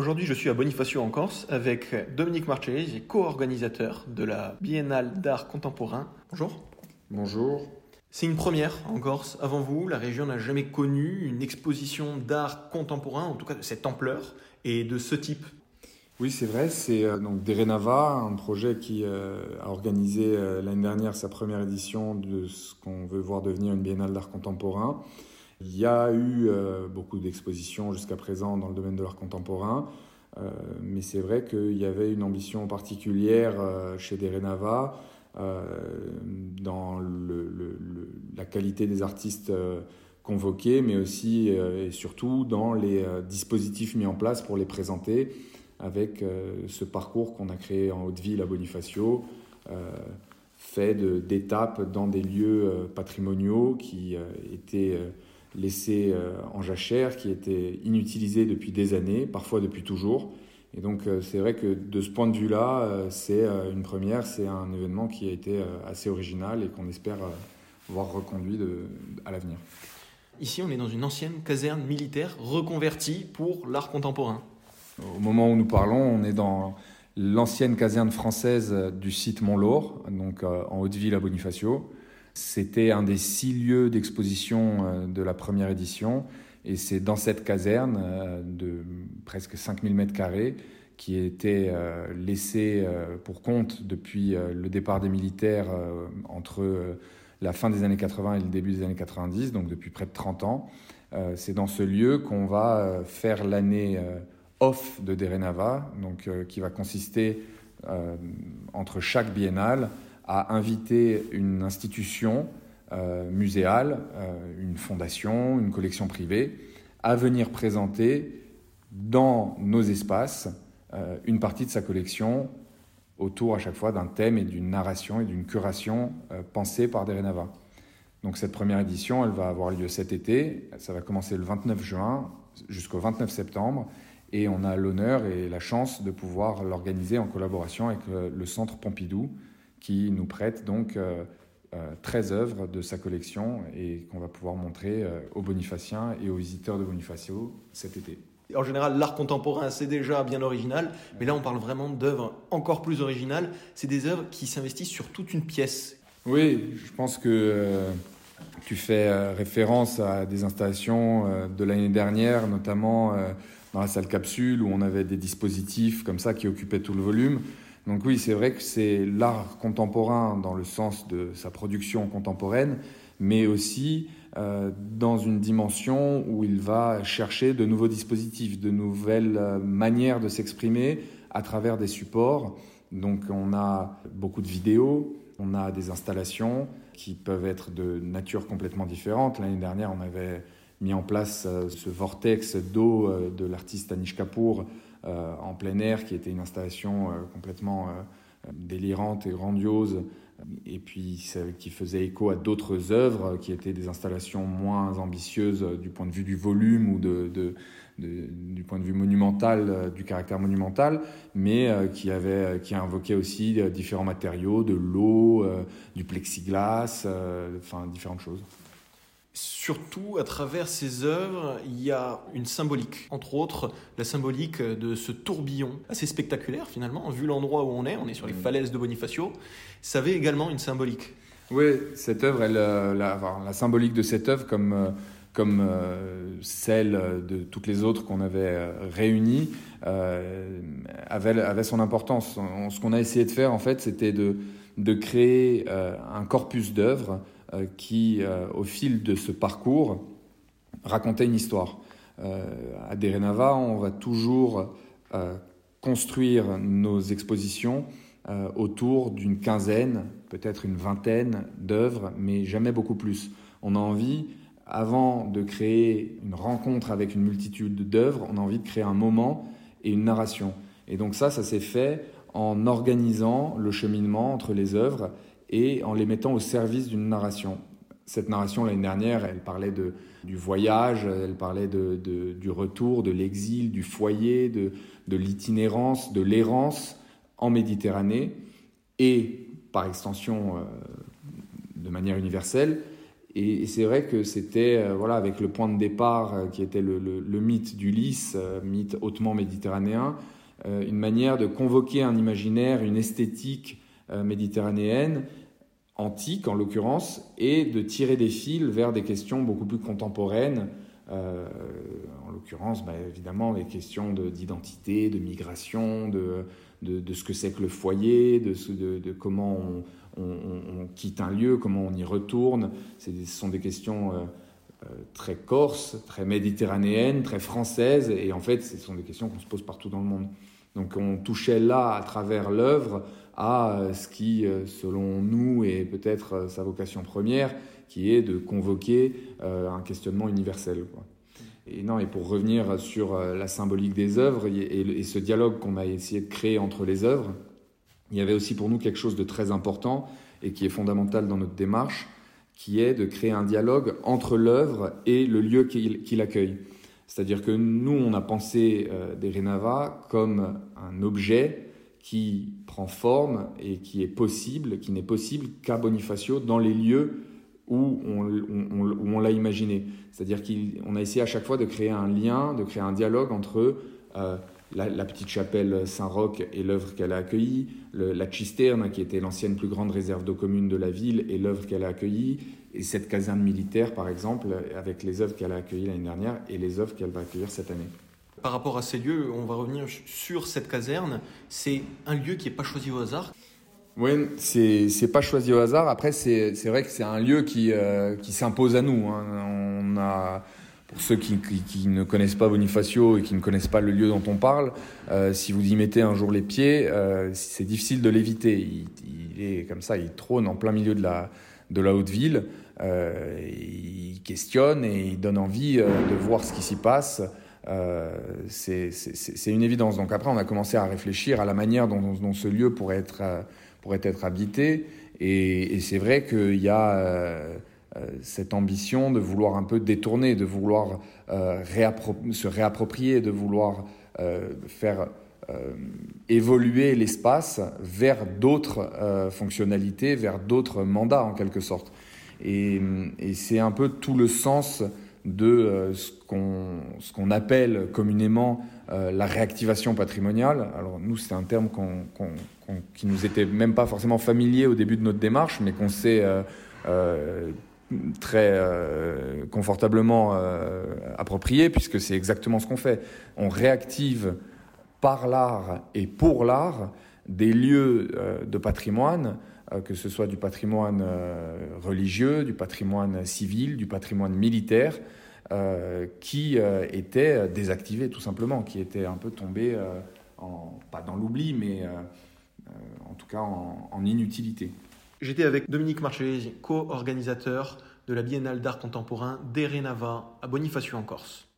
Aujourd'hui, je suis à Bonifacio en Corse avec Dominique Marchesi, co-organisateur de la Biennale d'art contemporain. Bonjour. Bonjour. C'est une première en Corse. Avant vous, la région n'a jamais connu une exposition d'art contemporain, en tout cas de cette ampleur et de ce type. Oui, c'est vrai. C'est euh, donc Derenava, un projet qui euh, a organisé euh, l'année dernière sa première édition de ce qu'on veut voir devenir une biennale d'art contemporain. Il y a eu euh, beaucoup d'expositions jusqu'à présent dans le domaine de l'art contemporain, euh, mais c'est vrai qu'il y avait une ambition particulière euh, chez Derenava dans la qualité des artistes convoqués, mais aussi et surtout dans les dispositifs mis en place pour les présenter avec ce parcours qu'on a créé en Haute-Ville à Bonifacio, fait d'étapes dans des lieux patrimoniaux qui étaient laissé euh, en jachère, qui était inutilisé depuis des années, parfois depuis toujours. Et donc euh, c'est vrai que de ce point de vue-là, euh, c'est une première, c'est un événement qui a été assez original et qu'on espère voir reconduit de, à l'avenir. Ici, on est dans une ancienne caserne militaire reconvertie pour l'art contemporain. Au moment où nous parlons, on est dans l'ancienne caserne française du site Mont-Laure, donc en Haute-Ville à Bonifacio. C'était un des six lieux d'exposition euh, de la première édition. Et c'est dans cette caserne euh, de presque 5000 mètres carrés qui était euh, laissée pour compte depuis le départ des militaires entre la fin des années 80 et le début des années 90, donc depuis près de 30 ans. C'est dans ce lieu qu'on va faire l'année off de Derenava, donc qui va consister entre chaque biennale à inviter une institution euh, muséale, euh, une fondation, une collection privée, à venir présenter dans nos espaces euh, une partie de sa collection autour à chaque fois d'un thème et d'une narration et d'une curation pensée par Derenava. Donc cette première édition, elle va avoir lieu cet été, ça va commencer le 29 juin jusqu'au 29 septembre, et on a l'honneur et la chance de pouvoir l'organiser en collaboration avec le Centre Pompidou, qui nous prête donc euh, 13 euh, œuvres de sa collection et qu'on va pouvoir montrer euh, aux Bonifaciens et aux visiteurs de Bonifacio cet été. En général, l'art contemporain, c'est déjà bien original, mais là, on parle vraiment d'œuvres encore plus originales. C'est des œuvres qui s'investissent sur toute une pièce. Oui, je pense que euh, tu fais référence à des installations de l'année dernière, notamment dans la salle capsule, où on avait des dispositifs comme ça qui occupaient tout le volume. Donc oui, c'est vrai que c'est l'art contemporain dans le sens de sa production contemporaine, mais aussi euh, dans une dimension où il va chercher de nouveaux dispositifs, de nouvelles euh, manières de s'exprimer à travers des supports. Donc on a beaucoup de vidéos, on a des installations qui peuvent être de nature complètement différente. L'année dernière, on avait mis en place euh, ce vortex d'eau de l'artiste Anish Kapoor en plein air, qui était une installation euh, complètement euh, délirante et grandiose, et puis qui faisait écho à d'autres œuvres qui étaient des installations moins ambitieuses du point de vue du volume ou de du point de vue monumental, du caractère monumental, mais qui avait, qui invoquait aussi différents matériaux, de l'eau, du plexiglas, enfin différentes choses. Surtout, à travers ces œuvres, il y a une symbolique. Entre autres, la symbolique de ce tourbillon, assez spectaculaire finalement, vu l'endroit où on est, on est sur les mm. falaises de Bonifacio, ça avait également une symbolique. Oui, cette œuvre, elle, euh, la, la, symbolique de cette œuvre, comme, euh, comme euh, celle de toutes les autres qu'on avait réunies, euh, avait, avait son importance. Ce qu'on a essayé de faire, en fait, c'était de, de créer un corpus d'œuvres qui, euh, au fil de ce parcours, racontait une histoire. Euh, à Derenava, on va toujours construire nos expositions autour d'une quinzaine, peut-être une vingtaine d'œuvres, mais jamais beaucoup plus. On a envie, avant de créer une rencontre avec une multitude d'œuvres, on a envie de créer un moment et une narration. Et donc ça, ça s'est fait en organisant le cheminement entre les œuvres et en les mettant au service d'une narration. Cette narration, l'année dernière, elle parlait de, du voyage, elle parlait de, du retour, de l'exil, du foyer, de, l'itinérance, de l'errance en Méditerranée et, par extension, euh, de manière universelle. Et, c'est vrai que c'était, voilà, avec le point de départ qui était le, mythe du lys, mythe hautement méditerranéen, une manière de convoquer un imaginaire, une esthétique méditerranéenne antique en l'occurrence, et de tirer des fils vers des questions beaucoup plus contemporaines, euh, en l'occurrence bah, évidemment les questions d'identité, de, migration, de, de, ce que c'est que le foyer, de, de comment on, quitte un lieu, comment on y retourne. Ce sont des questions... Euh, euh, très corses, très méditerranéennes, très françaises, et en fait, ce sont des questions qu'on se pose partout dans le monde. Donc on touchait là, à travers l'œuvre, à euh, ce qui, euh, selon nous, est peut-être euh, sa vocation première, qui est de convoquer un questionnement universel. Et non, et pour revenir sur la symbolique des œuvres et, ce dialogue qu'on a essayé de créer entre les œuvres, il y avait aussi pour nous quelque chose de très important et qui est fondamental dans notre démarche, qui est de créer un dialogue entre l'œuvre et le lieu qu'il accueille. C'est-à-dire que nous, on a pensé des Renava comme un objet qui prend forme et qui est possible, qui n'est possible qu'à Bonifacio dans les lieux où on l'a imaginé. C'est-à-dire qu'on a essayé à chaque fois de créer un lien, de créer un dialogue entre euh, la, petite chapelle Saint-Roch et l'œuvre qu'elle a accueillie, la cisterne qui était l'ancienne plus grande réserve d'eau commune de la ville et l'œuvre qu'elle a accueillie, et cette caserne militaire par exemple, avec les œuvres qu'elle a accueillies l'année dernière et les œuvres qu'elle va accueillir cette année par rapport à ces lieux, on va revenir sur cette caserne. C'est un lieu qui n'est pas choisi au hasard? Oui, c'est n'est pas choisi au hasard. Après, c'est vrai que c'est un lieu qui, euh, qui s'impose à nous. Hein. On a, pour ceux qui, qui, ne connaissent pas Bonifacio et qui ne connaissent pas le lieu dont on parle, euh, si vous y mettez un jour les pieds, euh, c'est difficile de l'éviter. Il, il, est comme ça, il trône en plein milieu de la, de la haute ville. il questionne et il donne envie de voir ce qui s'y passe. Euh, c'est une évidence. Donc après, on a commencé à réfléchir à la manière dont, ce lieu pourrait être, euh, pourrait être habité. Et, c'est vrai qu'il y a euh, cette ambition de vouloir un peu détourner, de vouloir se réapproprier, de vouloir faire évoluer l'espace vers d'autres fonctionnalités, vers d'autres mandats en quelque sorte. Et, et c'est un peu tout le sens de euh, ce qu'on appelle communément euh, la réactivation patrimoniale. Alors nous, c'est un terme qui nous était même pas forcément familier au début de notre démarche, mais qu'on sait euh, très confortablement approprié, puisque c'est exactement ce qu'on fait. On réactive par l'art et pour l'art des lieux de patrimoine euh, que ce soit du patrimoine euh, religieux, du patrimoine civil, du patrimoine militaire, euh, qui était désactivé tout simplement, qui était un peu tombé, en, pas dans l'oubli, mais en tout cas en, inutilité. J'étais avec Dominique Marchesi, co-organisateur de la Biennale d'art contemporain d'Erenava à Bonifacio en Corse.